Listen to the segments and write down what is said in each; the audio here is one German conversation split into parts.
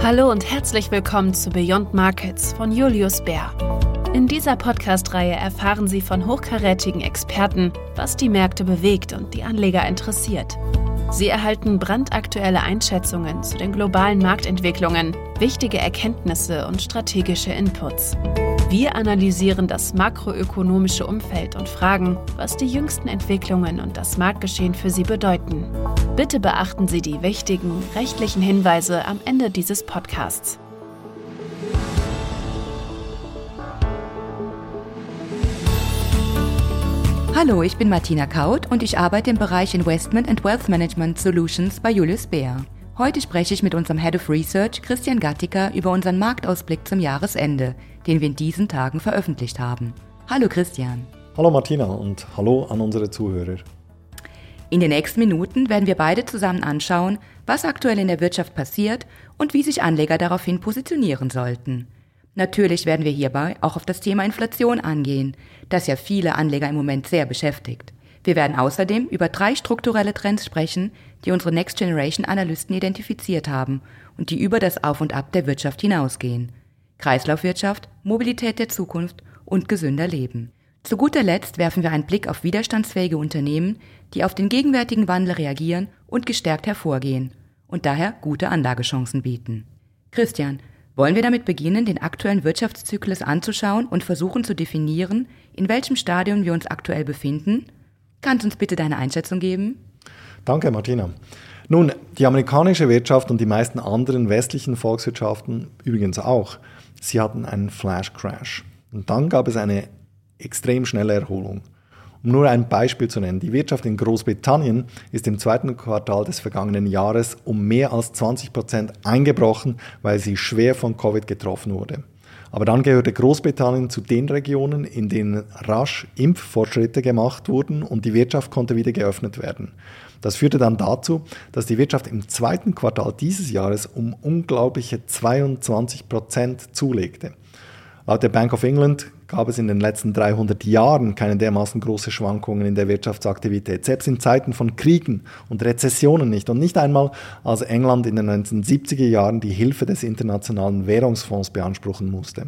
Hallo und herzlich willkommen zu Beyond Markets von Julius Bär. In dieser Podcast-Reihe erfahren Sie von hochkarätigen Experten, was die Märkte bewegt und die Anleger interessiert. Sie erhalten brandaktuelle Einschätzungen zu den globalen Marktentwicklungen, wichtige Erkenntnisse und strategische Inputs. Wir analysieren das makroökonomische Umfeld und fragen, was die jüngsten Entwicklungen und das Marktgeschehen für Sie bedeuten. Bitte beachten Sie die wichtigen rechtlichen Hinweise am Ende dieses Podcasts. Hallo, ich bin Martina Kaut und ich arbeite im Bereich Investment and Wealth Management Solutions bei Julius Baer. Heute spreche ich mit unserem Head of Research, Christian Gattiker, über unseren Marktausblick zum Jahresende, den wir in diesen Tagen veröffentlicht haben. Hallo Christian. Hallo Martina und hallo an unsere Zuhörer. In den nächsten Minuten werden wir beide zusammen anschauen, was aktuell in der Wirtschaft passiert und wie sich Anleger daraufhin positionieren sollten. Natürlich werden wir hierbei auch auf das Thema Inflation angehen, das ja viele Anleger im Moment sehr beschäftigt. Wir werden außerdem über drei strukturelle Trends sprechen, die unsere Next Generation Analysten identifiziert haben und die über das Auf und Ab der Wirtschaft hinausgehen. Kreislaufwirtschaft, Mobilität der Zukunft und gesünder Leben. Zu guter Letzt werfen wir einen Blick auf widerstandsfähige Unternehmen, die auf den gegenwärtigen Wandel reagieren und gestärkt hervorgehen und daher gute Anlagechancen bieten. Christian, wollen wir damit beginnen, den aktuellen Wirtschaftszyklus anzuschauen und versuchen zu definieren, in welchem Stadium wir uns aktuell befinden? Kannst du uns bitte deine Einschätzung geben? Danke, Martina. Nun, die amerikanische Wirtschaft und die meisten anderen westlichen Volkswirtschaften übrigens auch, sie hatten einen Flash Crash. Und dann gab es eine extrem schnelle Erholung. Um nur ein Beispiel zu nennen, die Wirtschaft in Großbritannien ist im zweiten Quartal des vergangenen Jahres um mehr als 20 Prozent eingebrochen, weil sie schwer von Covid getroffen wurde. Aber dann gehörte Großbritannien zu den Regionen, in denen rasch Impffortschritte gemacht wurden und die Wirtschaft konnte wieder geöffnet werden. Das führte dann dazu, dass die Wirtschaft im zweiten Quartal dieses Jahres um unglaubliche 22 Prozent zulegte. Laut der Bank of England gab es in den letzten 300 Jahren keine dermaßen große Schwankungen in der Wirtschaftsaktivität, selbst in Zeiten von Kriegen und Rezessionen nicht und nicht einmal als England in den 1970er Jahren die Hilfe des Internationalen Währungsfonds beanspruchen musste.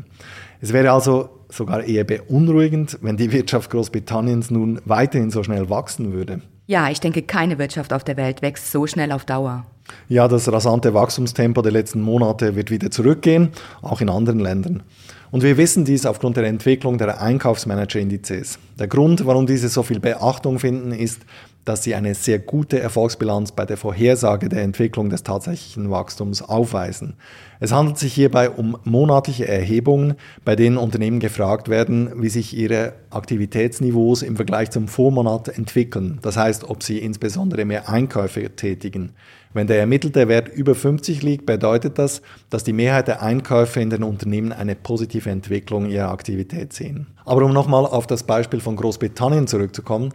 Es wäre also sogar eher beunruhigend, wenn die Wirtschaft Großbritanniens nun weiterhin so schnell wachsen würde. Ja, ich denke, keine Wirtschaft auf der Welt wächst so schnell auf Dauer. Ja, das rasante Wachstumstempo der letzten Monate wird wieder zurückgehen, auch in anderen Ländern. Und wir wissen dies aufgrund der Entwicklung der Einkaufsmanager-Indizes. Der Grund, warum diese so viel Beachtung finden, ist, dass sie eine sehr gute Erfolgsbilanz bei der Vorhersage der Entwicklung des tatsächlichen Wachstums aufweisen. Es handelt sich hierbei um monatliche Erhebungen, bei denen Unternehmen gefragt werden, wie sich ihre Aktivitätsniveaus im Vergleich zum Vormonat entwickeln. Das heißt, ob sie insbesondere mehr Einkäufe tätigen. Wenn der ermittelte Wert über 50 liegt, bedeutet das, dass die Mehrheit der Einkäufe in den Unternehmen eine positive Entwicklung ihrer Aktivität sehen. Aber um nochmal auf das Beispiel von Großbritannien zurückzukommen,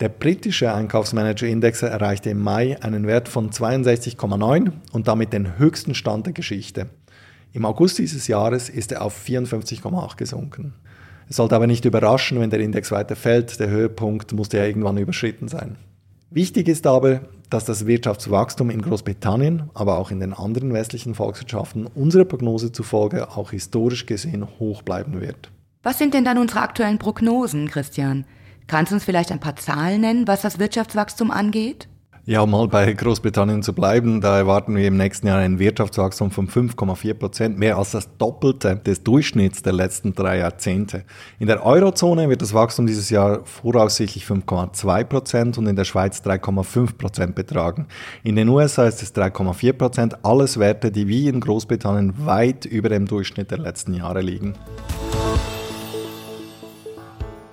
der britische Einkaufsmanager-Index erreichte im Mai einen Wert von 62,9 und damit den höchsten Stand der Geschichte. Im August dieses Jahres ist er auf 54,8 gesunken. Es sollte aber nicht überraschen, wenn der Index weiter fällt, der Höhepunkt musste ja irgendwann überschritten sein. Wichtig ist aber, dass das Wirtschaftswachstum in Großbritannien, aber auch in den anderen westlichen Volkswirtschaften unserer Prognose zufolge auch historisch gesehen hoch bleiben wird. Was sind denn dann unsere aktuellen Prognosen, Christian? Kannst du uns vielleicht ein paar Zahlen nennen, was das Wirtschaftswachstum angeht? Ja, um mal bei Großbritannien zu bleiben, da erwarten wir im nächsten Jahr ein Wirtschaftswachstum von 5,4 Prozent, mehr als das Doppelte des Durchschnitts der letzten drei Jahrzehnte. In der Eurozone wird das Wachstum dieses Jahr voraussichtlich 5,2 Prozent und in der Schweiz 3,5 Prozent betragen. In den USA ist es 3,4 Prozent, alles Werte, die wie in Großbritannien weit über dem Durchschnitt der letzten Jahre liegen.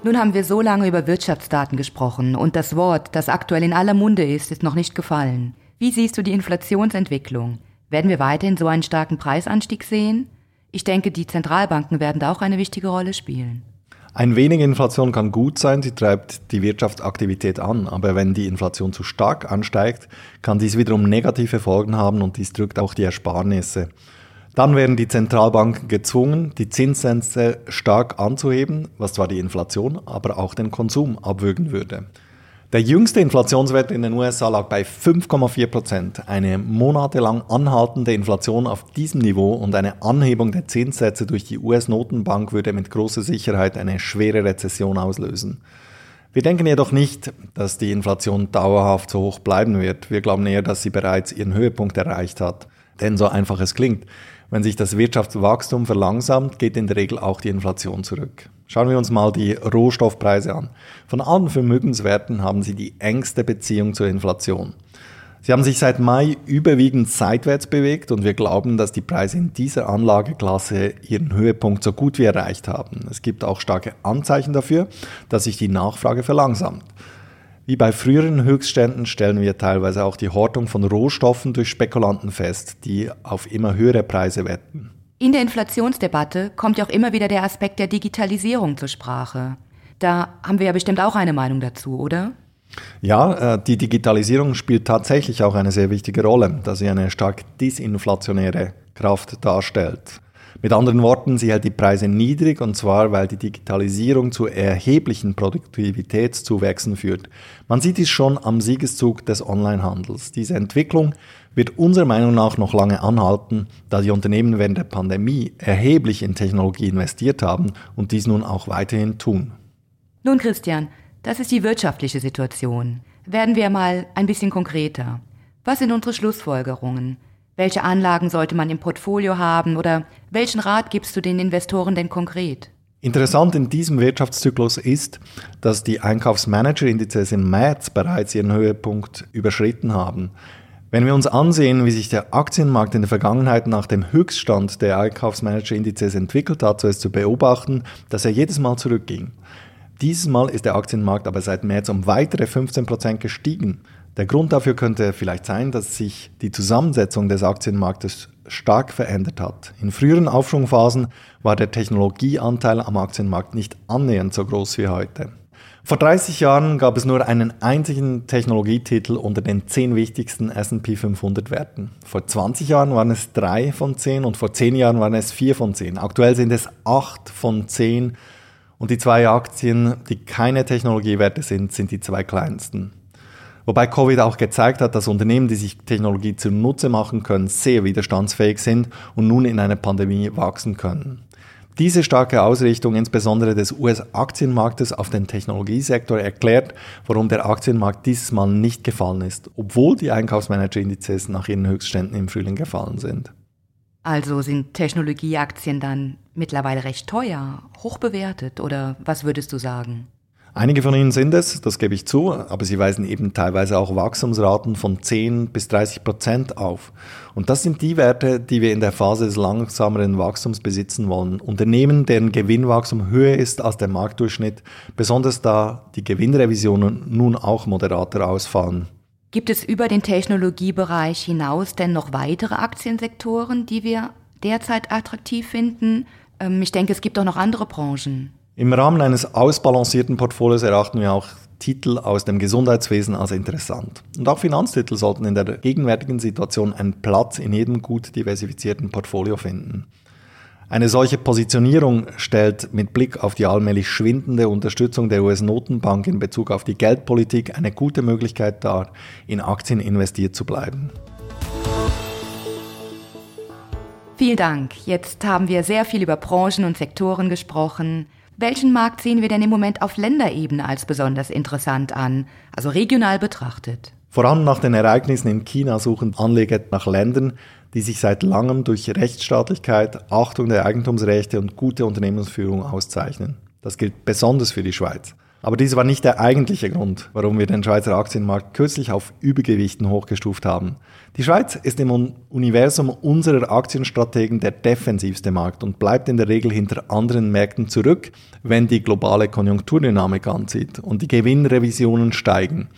Nun haben wir so lange über Wirtschaftsdaten gesprochen und das Wort, das aktuell in aller Munde ist, ist noch nicht gefallen. Wie siehst du die Inflationsentwicklung? Werden wir weiterhin so einen starken Preisanstieg sehen? Ich denke, die Zentralbanken werden da auch eine wichtige Rolle spielen. Ein wenig Inflation kann gut sein, sie treibt die Wirtschaftsaktivität an, aber wenn die Inflation zu stark ansteigt, kann dies wiederum negative Folgen haben und dies drückt auch die Ersparnisse. Dann werden die Zentralbanken gezwungen, die Zinssätze stark anzuheben, was zwar die Inflation, aber auch den Konsum abwürgen würde. Der jüngste Inflationswert in den USA lag bei 5,4 Prozent. Eine monatelang anhaltende Inflation auf diesem Niveau und eine Anhebung der Zinssätze durch die US-Notenbank würde mit großer Sicherheit eine schwere Rezession auslösen. Wir denken jedoch nicht, dass die Inflation dauerhaft so hoch bleiben wird. Wir glauben eher, dass sie bereits ihren Höhepunkt erreicht hat. Denn so einfach es klingt, wenn sich das Wirtschaftswachstum verlangsamt, geht in der Regel auch die Inflation zurück. Schauen wir uns mal die Rohstoffpreise an. Von allen Vermögenswerten haben sie die engste Beziehung zur Inflation. Sie haben sich seit Mai überwiegend seitwärts bewegt und wir glauben, dass die Preise in dieser Anlageklasse ihren Höhepunkt so gut wie erreicht haben. Es gibt auch starke Anzeichen dafür, dass sich die Nachfrage verlangsamt. Wie bei früheren Höchstständen stellen wir teilweise auch die Hortung von Rohstoffen durch Spekulanten fest, die auf immer höhere Preise wetten. In der Inflationsdebatte kommt ja auch immer wieder der Aspekt der Digitalisierung zur Sprache. Da haben wir ja bestimmt auch eine Meinung dazu, oder? Ja, äh, die Digitalisierung spielt tatsächlich auch eine sehr wichtige Rolle, da sie eine stark disinflationäre Kraft darstellt. Mit anderen Worten, sie hält die Preise niedrig und zwar, weil die Digitalisierung zu erheblichen Produktivitätszuwächsen führt. Man sieht dies schon am Siegeszug des Onlinehandels. Diese Entwicklung wird unserer Meinung nach noch lange anhalten, da die Unternehmen während der Pandemie erheblich in Technologie investiert haben und dies nun auch weiterhin tun. Nun, Christian, das ist die wirtschaftliche Situation. Werden wir mal ein bisschen konkreter. Was sind unsere Schlussfolgerungen? Welche Anlagen sollte man im Portfolio haben oder welchen Rat gibst du den Investoren denn konkret? Interessant in diesem Wirtschaftszyklus ist, dass die Einkaufsmanager-Indizes im März bereits ihren Höhepunkt überschritten haben. Wenn wir uns ansehen, wie sich der Aktienmarkt in der Vergangenheit nach dem Höchststand der Einkaufsmanager-Indizes entwickelt hat, so ist zu beobachten, dass er jedes Mal zurückging. Dieses Mal ist der Aktienmarkt aber seit März um weitere 15% gestiegen. Der Grund dafür könnte vielleicht sein, dass sich die Zusammensetzung des Aktienmarktes stark verändert hat. In früheren Aufschwungphasen war der Technologieanteil am Aktienmarkt nicht annähernd so groß wie heute. Vor 30 Jahren gab es nur einen einzigen Technologietitel unter den 10 wichtigsten S&P 500 Werten. Vor 20 Jahren waren es 3 von 10 und vor 10 Jahren waren es 4 von 10. Aktuell sind es 8 von 10 und die zwei Aktien, die keine Technologiewerte sind, sind die zwei kleinsten. Wobei Covid auch gezeigt hat, dass Unternehmen, die sich Technologie zunutze machen können, sehr widerstandsfähig sind und nun in einer Pandemie wachsen können. Diese starke Ausrichtung insbesondere des US-Aktienmarktes auf den Technologiesektor erklärt, warum der Aktienmarkt dieses Mal nicht gefallen ist, obwohl die Einkaufsmanager-Indizes nach ihren Höchstständen im Frühling gefallen sind. Also sind Technologieaktien dann mittlerweile recht teuer, hoch bewertet oder was würdest du sagen? Einige von ihnen sind es, das gebe ich zu, aber sie weisen eben teilweise auch Wachstumsraten von 10 bis 30 Prozent auf. Und das sind die Werte, die wir in der Phase des langsameren Wachstums besitzen wollen. Unternehmen, deren Gewinnwachstum höher ist als der Marktdurchschnitt, besonders da die Gewinnrevisionen nun auch moderater ausfallen. Gibt es über den Technologiebereich hinaus denn noch weitere Aktiensektoren, die wir derzeit attraktiv finden? Ähm, ich denke, es gibt auch noch andere Branchen. Im Rahmen eines ausbalancierten Portfolios erachten wir auch Titel aus dem Gesundheitswesen als interessant. Und auch Finanztitel sollten in der gegenwärtigen Situation einen Platz in jedem gut diversifizierten Portfolio finden. Eine solche Positionierung stellt mit Blick auf die allmählich schwindende Unterstützung der US-Notenbank in Bezug auf die Geldpolitik eine gute Möglichkeit dar, in Aktien investiert zu bleiben. Vielen Dank. Jetzt haben wir sehr viel über Branchen und Sektoren gesprochen. Welchen Markt sehen wir denn im Moment auf Länderebene als besonders interessant an, also regional betrachtet? Vor allem nach den Ereignissen in China suchen Anleger nach Ländern, die sich seit langem durch Rechtsstaatlichkeit, Achtung der Eigentumsrechte und gute Unternehmensführung auszeichnen. Das gilt besonders für die Schweiz. Aber dies war nicht der eigentliche Grund, warum wir den Schweizer Aktienmarkt kürzlich auf Übergewichten hochgestuft haben. Die Schweiz ist im Universum unserer Aktienstrategen der defensivste Markt und bleibt in der Regel hinter anderen Märkten zurück, wenn die globale Konjunkturdynamik anzieht und die Gewinnrevisionen steigen.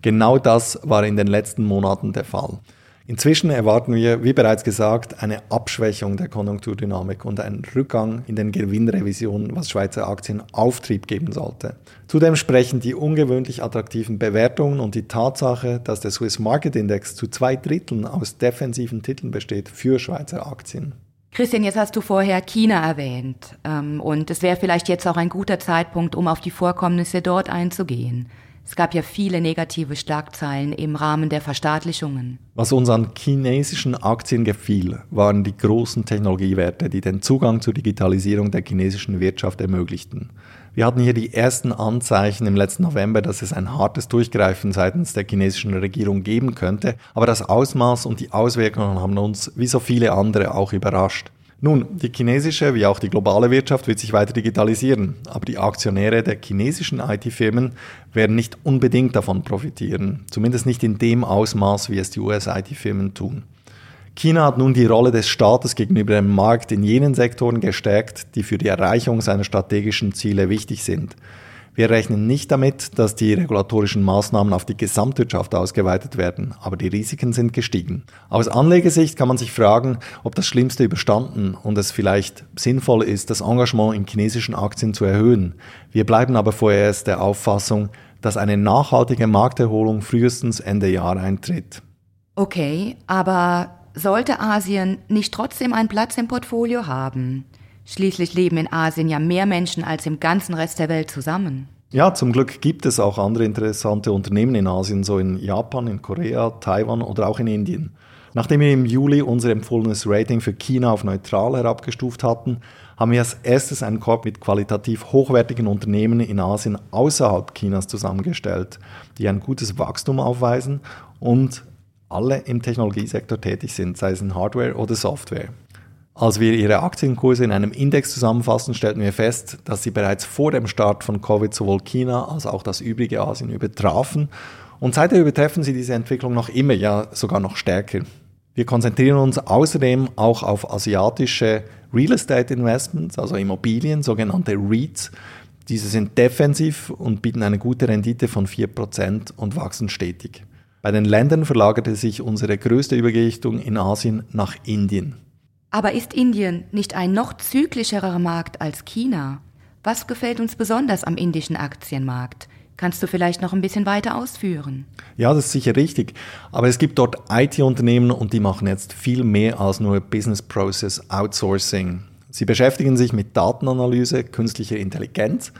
Genau das war in den letzten Monaten der Fall. Inzwischen erwarten wir, wie bereits gesagt, eine Abschwächung der Konjunkturdynamik und einen Rückgang in den Gewinnrevisionen, was Schweizer Aktien Auftrieb geben sollte. Zudem sprechen die ungewöhnlich attraktiven Bewertungen und die Tatsache, dass der Swiss Market Index zu zwei Dritteln aus defensiven Titeln besteht, für Schweizer Aktien. Christian, jetzt hast du vorher China erwähnt ähm, und es wäre vielleicht jetzt auch ein guter Zeitpunkt, um auf die Vorkommnisse dort einzugehen. Es gab ja viele negative Schlagzeilen im Rahmen der Verstaatlichungen. Was uns an chinesischen Aktien gefiel, waren die großen Technologiewerte, die den Zugang zur Digitalisierung der chinesischen Wirtschaft ermöglichten. Wir hatten hier die ersten Anzeichen im letzten November, dass es ein hartes Durchgreifen seitens der chinesischen Regierung geben könnte, aber das Ausmaß und die Auswirkungen haben uns wie so viele andere auch überrascht. Nun, die chinesische wie auch die globale Wirtschaft wird sich weiter digitalisieren, aber die Aktionäre der chinesischen IT-Firmen werden nicht unbedingt davon profitieren, zumindest nicht in dem Ausmaß, wie es die US-IT-Firmen tun. China hat nun die Rolle des Staates gegenüber dem Markt in jenen Sektoren gestärkt, die für die Erreichung seiner strategischen Ziele wichtig sind. Wir rechnen nicht damit, dass die regulatorischen Maßnahmen auf die Gesamtwirtschaft ausgeweitet werden, aber die Risiken sind gestiegen. Aus Anlegesicht kann man sich fragen, ob das Schlimmste überstanden und es vielleicht sinnvoll ist, das Engagement in chinesischen Aktien zu erhöhen. Wir bleiben aber vorerst der Auffassung, dass eine nachhaltige Markterholung frühestens Ende Jahr eintritt. Okay, aber sollte Asien nicht trotzdem einen Platz im Portfolio haben? Schließlich leben in Asien ja mehr Menschen als im ganzen Rest der Welt zusammen. Ja, zum Glück gibt es auch andere interessante Unternehmen in Asien, so in Japan, in Korea, Taiwan oder auch in Indien. Nachdem wir im Juli unser empfohlenes Rating für China auf neutral herabgestuft hatten, haben wir als erstes einen Korb mit qualitativ hochwertigen Unternehmen in Asien außerhalb Chinas zusammengestellt, die ein gutes Wachstum aufweisen und alle im Technologiesektor tätig sind, sei es in Hardware oder Software. Als wir ihre Aktienkurse in einem Index zusammenfassen, stellten wir fest, dass sie bereits vor dem Start von Covid sowohl China als auch das übrige Asien übertrafen. Und seither übertreffen sie diese Entwicklung noch immer, ja sogar noch stärker. Wir konzentrieren uns außerdem auch auf asiatische Real Estate Investments, also Immobilien, sogenannte REITs. Diese sind defensiv und bieten eine gute Rendite von 4% und wachsen stetig. Bei den Ländern verlagerte sich unsere größte Übergewichtung in Asien nach Indien. Aber ist Indien nicht ein noch zyklischerer Markt als China? Was gefällt uns besonders am indischen Aktienmarkt? Kannst du vielleicht noch ein bisschen weiter ausführen? Ja, das ist sicher richtig. Aber es gibt dort IT-Unternehmen und die machen jetzt viel mehr als nur Business Process Outsourcing. Sie beschäftigen sich mit Datenanalyse, künstlicher Intelligenz,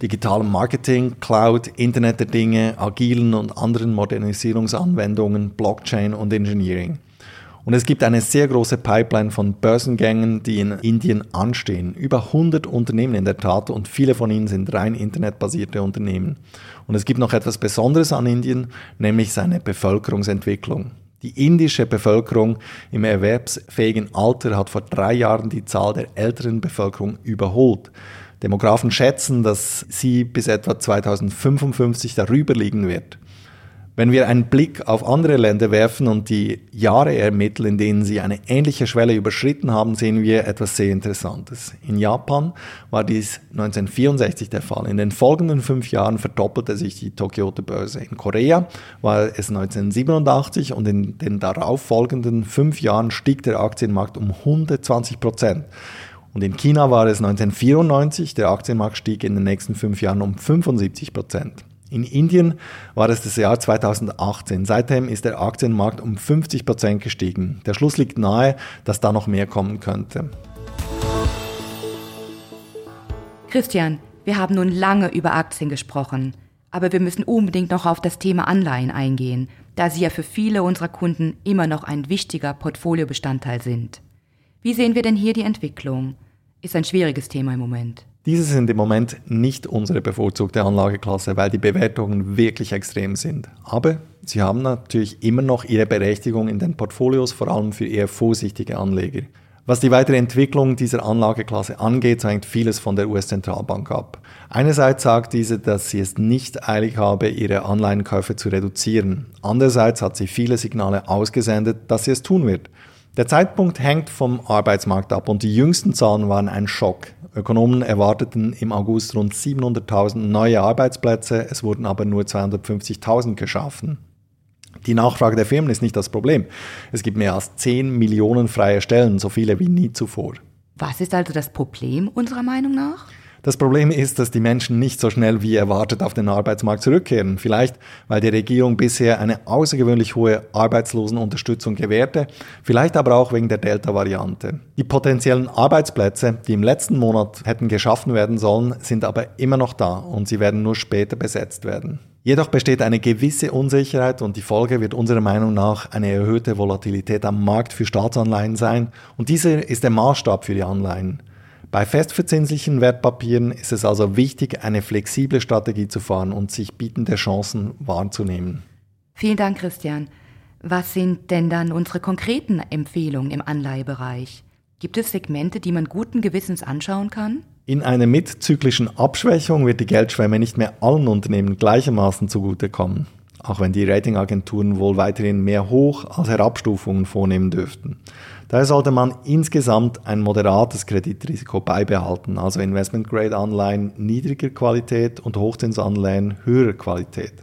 digitalem Marketing, Cloud, Internet der Dinge, agilen und anderen Modernisierungsanwendungen, Blockchain und Engineering. Und es gibt eine sehr große Pipeline von Börsengängen, die in Indien anstehen. Über 100 Unternehmen in der Tat und viele von ihnen sind rein internetbasierte Unternehmen. Und es gibt noch etwas Besonderes an Indien, nämlich seine Bevölkerungsentwicklung. Die indische Bevölkerung im erwerbsfähigen Alter hat vor drei Jahren die Zahl der älteren Bevölkerung überholt. Demografen schätzen, dass sie bis etwa 2055 darüber liegen wird. Wenn wir einen Blick auf andere Länder werfen und die Jahre ermitteln, in denen sie eine ähnliche Schwelle überschritten haben, sehen wir etwas sehr Interessantes. In Japan war dies 1964 der Fall. In den folgenden fünf Jahren verdoppelte sich die Tokyo-Börse. In Korea war es 1987 und in den darauffolgenden fünf Jahren stieg der Aktienmarkt um 120 Prozent. Und in China war es 1994, der Aktienmarkt stieg in den nächsten fünf Jahren um 75 Prozent. In Indien war es das Jahr 2018. Seitdem ist der Aktienmarkt um 50 Prozent gestiegen. Der Schluss liegt nahe, dass da noch mehr kommen könnte. Christian, wir haben nun lange über Aktien gesprochen, aber wir müssen unbedingt noch auf das Thema Anleihen eingehen, da sie ja für viele unserer Kunden immer noch ein wichtiger Portfoliobestandteil sind. Wie sehen wir denn hier die Entwicklung? Ist ein schwieriges Thema im Moment. Diese sind im Moment nicht unsere bevorzugte Anlageklasse, weil die Bewertungen wirklich extrem sind. Aber sie haben natürlich immer noch ihre Berechtigung in den Portfolios, vor allem für eher vorsichtige Anleger. Was die weitere Entwicklung dieser Anlageklasse angeht, so hängt vieles von der US-Zentralbank ab. Einerseits sagt diese, dass sie es nicht eilig habe, ihre Anleihenkäufe zu reduzieren. Andererseits hat sie viele Signale ausgesendet, dass sie es tun wird. Der Zeitpunkt hängt vom Arbeitsmarkt ab und die jüngsten Zahlen waren ein Schock. Ökonomen erwarteten im August rund 700.000 neue Arbeitsplätze, es wurden aber nur 250.000 geschaffen. Die Nachfrage der Firmen ist nicht das Problem. Es gibt mehr als 10 Millionen freie Stellen, so viele wie nie zuvor. Was ist also das Problem unserer Meinung nach? Das Problem ist, dass die Menschen nicht so schnell wie erwartet auf den Arbeitsmarkt zurückkehren. Vielleicht, weil die Regierung bisher eine außergewöhnlich hohe Arbeitslosenunterstützung gewährte, vielleicht aber auch wegen der Delta-Variante. Die potenziellen Arbeitsplätze, die im letzten Monat hätten geschaffen werden sollen, sind aber immer noch da und sie werden nur später besetzt werden. Jedoch besteht eine gewisse Unsicherheit und die Folge wird unserer Meinung nach eine erhöhte Volatilität am Markt für Staatsanleihen sein und dieser ist der Maßstab für die Anleihen. Bei festverzinslichen Wertpapieren ist es also wichtig, eine flexible Strategie zu fahren und sich bietende Chancen wahrzunehmen. Vielen Dank, Christian. Was sind denn dann unsere konkreten Empfehlungen im Anleihebereich? Gibt es Segmente, die man guten Gewissens anschauen kann? In einer mitzyklischen Abschwächung wird die Geldschwemme nicht mehr allen Unternehmen gleichermaßen zugutekommen, auch wenn die Ratingagenturen wohl weiterhin mehr Hoch- als Herabstufungen vornehmen dürften. Daher sollte man insgesamt ein moderates Kreditrisiko beibehalten, also Investment-Grade-Anleihen niedriger Qualität und Hochzinsanleihen höherer Qualität.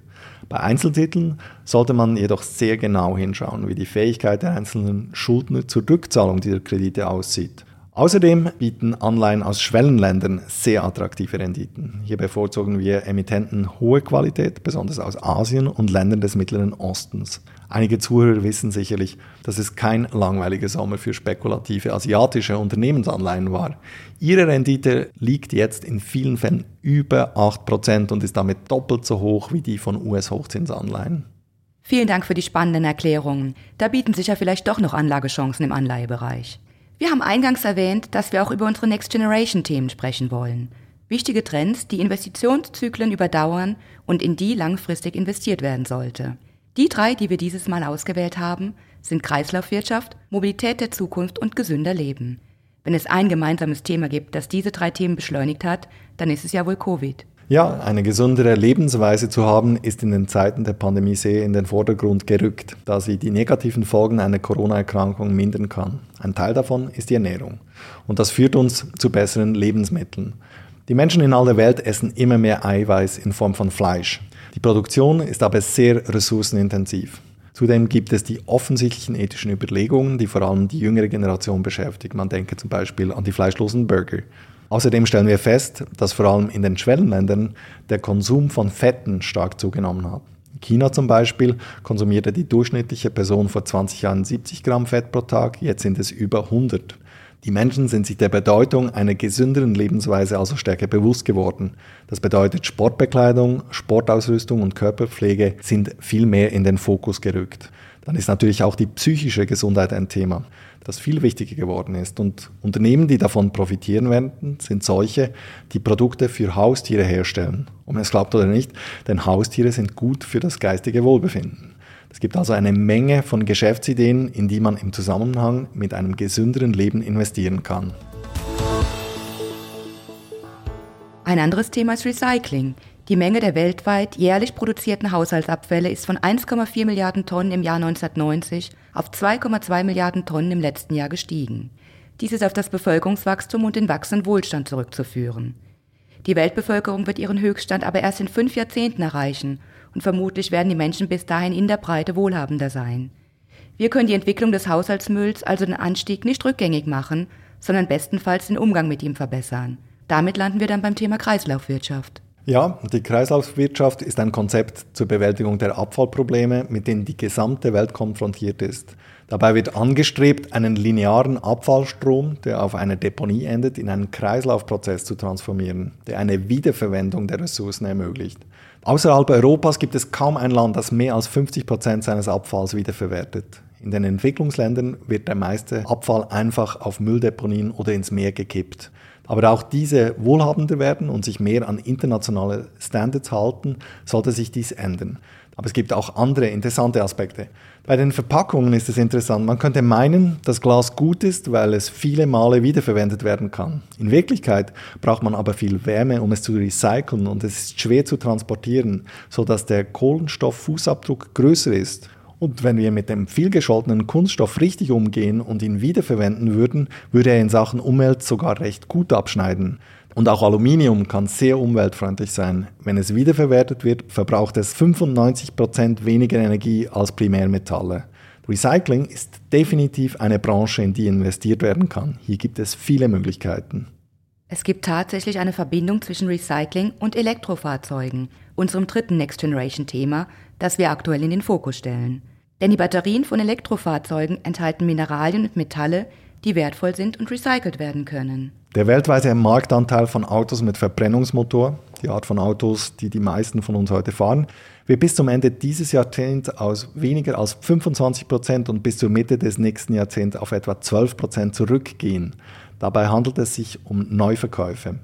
Bei Einzeltiteln sollte man jedoch sehr genau hinschauen, wie die Fähigkeit der einzelnen Schuldner zur Rückzahlung dieser Kredite aussieht. Außerdem bieten Anleihen aus Schwellenländern sehr attraktive Renditen. Hier bevorzugen wir Emittenten hohe Qualität, besonders aus Asien und Ländern des Mittleren Ostens. Einige Zuhörer wissen sicherlich, dass es kein langweiliger Sommer für spekulative asiatische Unternehmensanleihen war. Ihre Rendite liegt jetzt in vielen Fällen über 8% und ist damit doppelt so hoch wie die von US-Hochzinsanleihen. Vielen Dank für die spannenden Erklärungen. Da bieten sich ja vielleicht doch noch Anlagechancen im Anleihebereich. Wir haben eingangs erwähnt, dass wir auch über unsere Next Generation Themen sprechen wollen. Wichtige Trends, die Investitionszyklen überdauern und in die langfristig investiert werden sollte. Die drei, die wir dieses Mal ausgewählt haben, sind Kreislaufwirtschaft, Mobilität der Zukunft und gesünder Leben. Wenn es ein gemeinsames Thema gibt, das diese drei Themen beschleunigt hat, dann ist es ja wohl Covid. Ja, eine gesündere Lebensweise zu haben, ist in den Zeiten der Pandemie sehr in den Vordergrund gerückt, da sie die negativen Folgen einer Corona-Erkrankung mindern kann. Ein Teil davon ist die Ernährung. Und das führt uns zu besseren Lebensmitteln. Die Menschen in aller Welt essen immer mehr Eiweiß in Form von Fleisch. Die Produktion ist aber sehr ressourcenintensiv. Zudem gibt es die offensichtlichen ethischen Überlegungen, die vor allem die jüngere Generation beschäftigen. Man denke zum Beispiel an die fleischlosen Burger. Außerdem stellen wir fest, dass vor allem in den Schwellenländern der Konsum von Fetten stark zugenommen hat. In China zum Beispiel konsumierte die durchschnittliche Person vor 20 Jahren 70 Gramm Fett pro Tag, jetzt sind es über 100. Die Menschen sind sich der Bedeutung einer gesünderen Lebensweise also stärker bewusst geworden. Das bedeutet, Sportbekleidung, Sportausrüstung und Körperpflege sind viel mehr in den Fokus gerückt. Dann ist natürlich auch die psychische Gesundheit ein Thema das viel wichtiger geworden ist. Und Unternehmen, die davon profitieren werden, sind solche, die Produkte für Haustiere herstellen. Ob man es glaubt oder nicht, denn Haustiere sind gut für das geistige Wohlbefinden. Es gibt also eine Menge von Geschäftsideen, in die man im Zusammenhang mit einem gesünderen Leben investieren kann. Ein anderes Thema ist Recycling. Die Menge der weltweit jährlich produzierten Haushaltsabfälle ist von 1,4 Milliarden Tonnen im Jahr 1990 auf 2,2 Milliarden Tonnen im letzten Jahr gestiegen. Dies ist auf das Bevölkerungswachstum und den wachsenden Wohlstand zurückzuführen. Die Weltbevölkerung wird ihren Höchststand aber erst in fünf Jahrzehnten erreichen und vermutlich werden die Menschen bis dahin in der Breite wohlhabender sein. Wir können die Entwicklung des Haushaltsmülls, also den Anstieg, nicht rückgängig machen, sondern bestenfalls den Umgang mit ihm verbessern. Damit landen wir dann beim Thema Kreislaufwirtschaft. Ja, die Kreislaufwirtschaft ist ein Konzept zur Bewältigung der Abfallprobleme, mit denen die gesamte Welt konfrontiert ist. Dabei wird angestrebt, einen linearen Abfallstrom, der auf einer Deponie endet, in einen Kreislaufprozess zu transformieren, der eine Wiederverwendung der Ressourcen ermöglicht. Außerhalb Europas gibt es kaum ein Land, das mehr als 50 Prozent seines Abfalls wiederverwertet. In den Entwicklungsländern wird der meiste Abfall einfach auf Mülldeponien oder ins Meer gekippt. Aber auch diese wohlhabender werden und sich mehr an internationale Standards halten, sollte sich dies ändern. Aber es gibt auch andere interessante Aspekte. Bei den Verpackungen ist es interessant. Man könnte meinen, dass Glas gut ist, weil es viele Male wiederverwendet werden kann. In Wirklichkeit braucht man aber viel Wärme, um es zu recyceln und es ist schwer zu transportieren, sodass der Kohlenstofffußabdruck größer ist. Und wenn wir mit dem vielgescholtenen Kunststoff richtig umgehen und ihn wiederverwenden würden, würde er in Sachen Umwelt sogar recht gut abschneiden. Und auch Aluminium kann sehr umweltfreundlich sein. Wenn es wiederverwertet wird, verbraucht es 95% weniger Energie als Primärmetalle. Recycling ist definitiv eine Branche, in die investiert werden kann. Hier gibt es viele Möglichkeiten. Es gibt tatsächlich eine Verbindung zwischen Recycling und Elektrofahrzeugen, unserem dritten Next Generation Thema, das wir aktuell in den Fokus stellen. Denn die Batterien von Elektrofahrzeugen enthalten Mineralien und Metalle, die wertvoll sind und recycelt werden können. Der weltweite Marktanteil von Autos mit Verbrennungsmotor, die Art von Autos, die die meisten von uns heute fahren, wird bis zum Ende dieses Jahrzehnts aus weniger als 25 Prozent und bis zur Mitte des nächsten Jahrzehnts auf etwa 12 Prozent zurückgehen. Dabei handelt es sich um Neuverkäufe.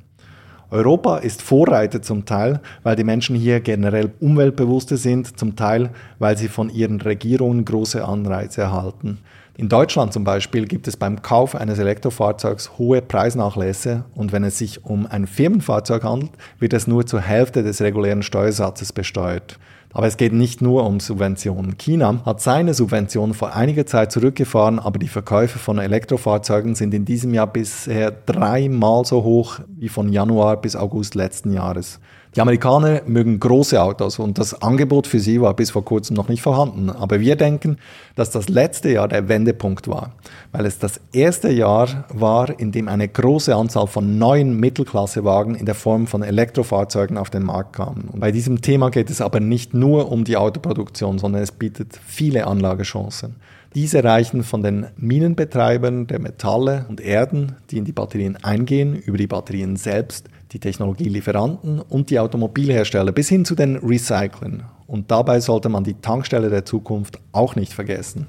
Europa ist Vorreiter zum Teil, weil die Menschen hier generell umweltbewusster sind, zum Teil, weil sie von ihren Regierungen große Anreize erhalten. In Deutschland zum Beispiel gibt es beim Kauf eines Elektrofahrzeugs hohe Preisnachlässe und wenn es sich um ein Firmenfahrzeug handelt, wird es nur zur Hälfte des regulären Steuersatzes besteuert. Aber es geht nicht nur um Subventionen. China hat seine Subventionen vor einiger Zeit zurückgefahren, aber die Verkäufe von Elektrofahrzeugen sind in diesem Jahr bisher dreimal so hoch wie von Januar bis August letzten Jahres. Die Amerikaner mögen große Autos und das Angebot für sie war bis vor kurzem noch nicht vorhanden. Aber wir denken, dass das letzte Jahr der Wendepunkt war, weil es das erste Jahr war, in dem eine große Anzahl von neuen Mittelklassewagen in der Form von Elektrofahrzeugen auf den Markt kamen. Und bei diesem Thema geht es aber nicht nur um die Autoproduktion, sondern es bietet viele Anlagechancen. Diese reichen von den Minenbetreibern der Metalle und Erden, die in die Batterien eingehen, über die Batterien selbst, die Technologielieferanten und die Automobilhersteller bis hin zu den Recyclern. Und dabei sollte man die Tankstelle der Zukunft auch nicht vergessen.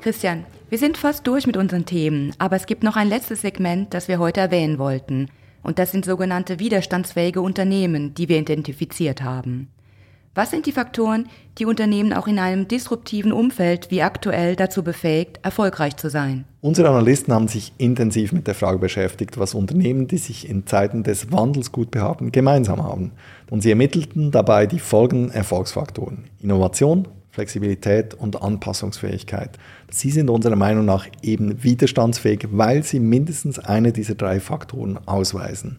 Christian, wir sind fast durch mit unseren Themen, aber es gibt noch ein letztes Segment, das wir heute erwähnen wollten. Und das sind sogenannte widerstandsfähige Unternehmen, die wir identifiziert haben. Was sind die Faktoren, die Unternehmen auch in einem disruptiven Umfeld wie aktuell dazu befähigt, erfolgreich zu sein? Unsere Analysten haben sich intensiv mit der Frage beschäftigt, was Unternehmen, die sich in Zeiten des Wandels gut behaupten, gemeinsam haben. Und sie ermittelten dabei die folgenden Erfolgsfaktoren. Innovation, Flexibilität und Anpassungsfähigkeit. Sie sind unserer Meinung nach eben widerstandsfähig, weil sie mindestens eine dieser drei Faktoren ausweisen.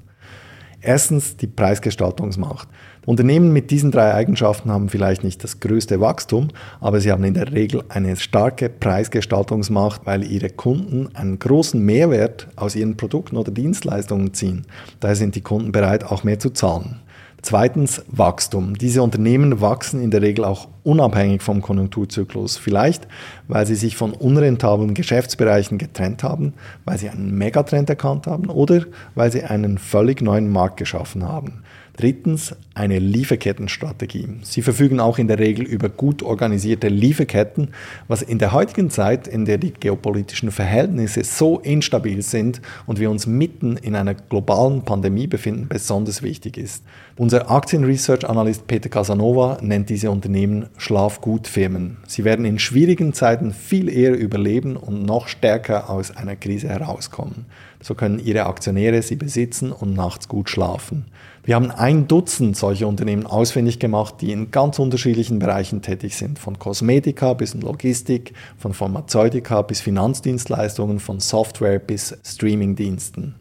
Erstens die Preisgestaltungsmacht. Unternehmen mit diesen drei Eigenschaften haben vielleicht nicht das größte Wachstum, aber sie haben in der Regel eine starke Preisgestaltungsmacht, weil ihre Kunden einen großen Mehrwert aus ihren Produkten oder Dienstleistungen ziehen. Daher sind die Kunden bereit, auch mehr zu zahlen. Zweitens Wachstum. Diese Unternehmen wachsen in der Regel auch unabhängig vom Konjunkturzyklus. Vielleicht, weil sie sich von unrentablen Geschäftsbereichen getrennt haben, weil sie einen Megatrend erkannt haben oder weil sie einen völlig neuen Markt geschaffen haben. Drittens eine Lieferkettenstrategie. Sie verfügen auch in der Regel über gut organisierte Lieferketten, was in der heutigen Zeit, in der die geopolitischen Verhältnisse so instabil sind und wir uns mitten in einer globalen Pandemie befinden, besonders wichtig ist. Unser Aktienresearch-Analyst Peter Casanova nennt diese Unternehmen Schlafgutfirmen. Sie werden in schwierigen Zeiten viel eher überleben und noch stärker aus einer Krise herauskommen. So können ihre Aktionäre sie besitzen und nachts gut schlafen. Wir haben ein Dutzend solcher Unternehmen ausfindig gemacht, die in ganz unterschiedlichen Bereichen tätig sind, von Kosmetika bis Logistik, von Pharmazeutika bis Finanzdienstleistungen, von Software bis Streamingdiensten.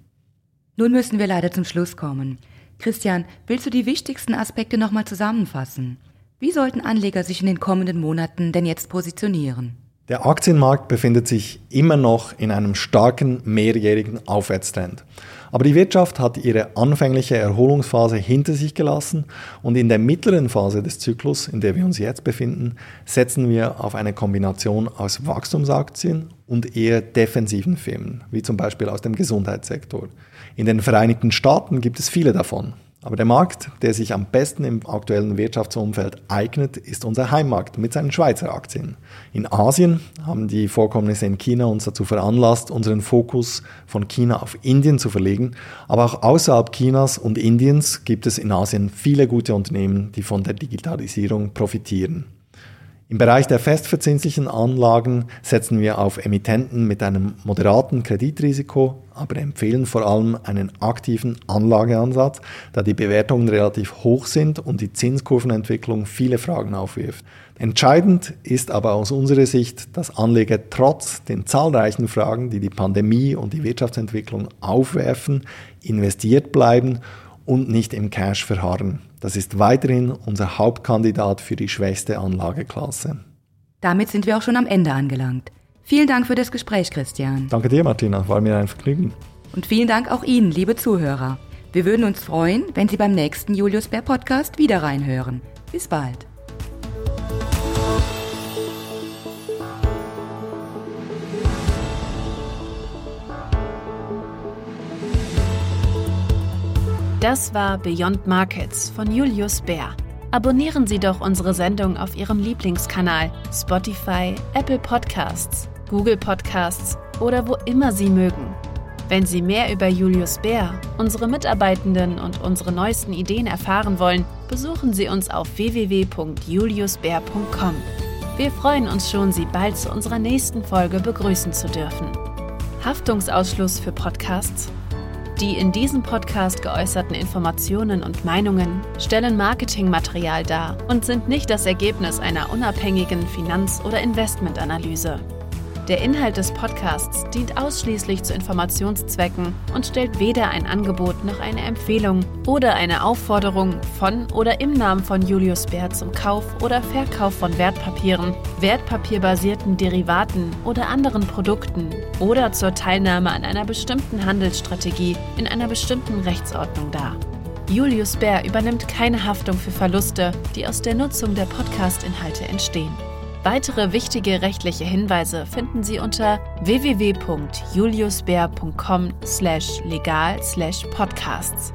Nun müssen wir leider zum Schluss kommen. Christian, willst du die wichtigsten Aspekte nochmal zusammenfassen? Wie sollten Anleger sich in den kommenden Monaten denn jetzt positionieren? Der Aktienmarkt befindet sich immer noch in einem starken mehrjährigen Aufwärtstrend. Aber die Wirtschaft hat ihre anfängliche Erholungsphase hinter sich gelassen und in der mittleren Phase des Zyklus, in der wir uns jetzt befinden, setzen wir auf eine Kombination aus Wachstumsaktien und eher defensiven Firmen, wie zum Beispiel aus dem Gesundheitssektor. In den Vereinigten Staaten gibt es viele davon. Aber der Markt, der sich am besten im aktuellen Wirtschaftsumfeld eignet, ist unser Heimmarkt mit seinen Schweizer Aktien. In Asien haben die Vorkommnisse in China uns dazu veranlasst, unseren Fokus von China auf Indien zu verlegen. Aber auch außerhalb Chinas und Indiens gibt es in Asien viele gute Unternehmen, die von der Digitalisierung profitieren. Im Bereich der festverzinslichen Anlagen setzen wir auf Emittenten mit einem moderaten Kreditrisiko, aber empfehlen vor allem einen aktiven Anlageansatz, da die Bewertungen relativ hoch sind und die Zinskurvenentwicklung viele Fragen aufwirft. Entscheidend ist aber aus unserer Sicht, dass Anleger trotz den zahlreichen Fragen, die die Pandemie und die Wirtschaftsentwicklung aufwerfen, investiert bleiben und nicht im Cash verharren. Das ist weiterhin unser Hauptkandidat für die schwächste Anlageklasse. Damit sind wir auch schon am Ende angelangt. Vielen Dank für das Gespräch, Christian. Danke dir, Martina. War mir ein Vergnügen. Und vielen Dank auch Ihnen, liebe Zuhörer. Wir würden uns freuen, wenn Sie beim nächsten Julius Bär Podcast wieder reinhören. Bis bald. Das war Beyond Markets von Julius Bär. Abonnieren Sie doch unsere Sendung auf Ihrem Lieblingskanal Spotify, Apple Podcasts, Google Podcasts oder wo immer Sie mögen. Wenn Sie mehr über Julius Bär, unsere Mitarbeitenden und unsere neuesten Ideen erfahren wollen, besuchen Sie uns auf www.juliusbär.com. Wir freuen uns schon, Sie bald zu unserer nächsten Folge begrüßen zu dürfen. Haftungsausschluss für Podcasts die in diesem Podcast geäußerten Informationen und Meinungen stellen Marketingmaterial dar und sind nicht das Ergebnis einer unabhängigen Finanz- oder Investmentanalyse. Der Inhalt des Podcasts dient ausschließlich zu Informationszwecken und stellt weder ein Angebot noch eine Empfehlung oder eine Aufforderung von oder im Namen von Julius Bär zum Kauf oder Verkauf von Wertpapieren, wertpapierbasierten Derivaten oder anderen Produkten oder zur Teilnahme an einer bestimmten Handelsstrategie in einer bestimmten Rechtsordnung dar. Julius Bär übernimmt keine Haftung für Verluste, die aus der Nutzung der Podcast-Inhalte entstehen. Weitere wichtige rechtliche Hinweise finden Sie unter www.juliusbär.com/legal/podcasts.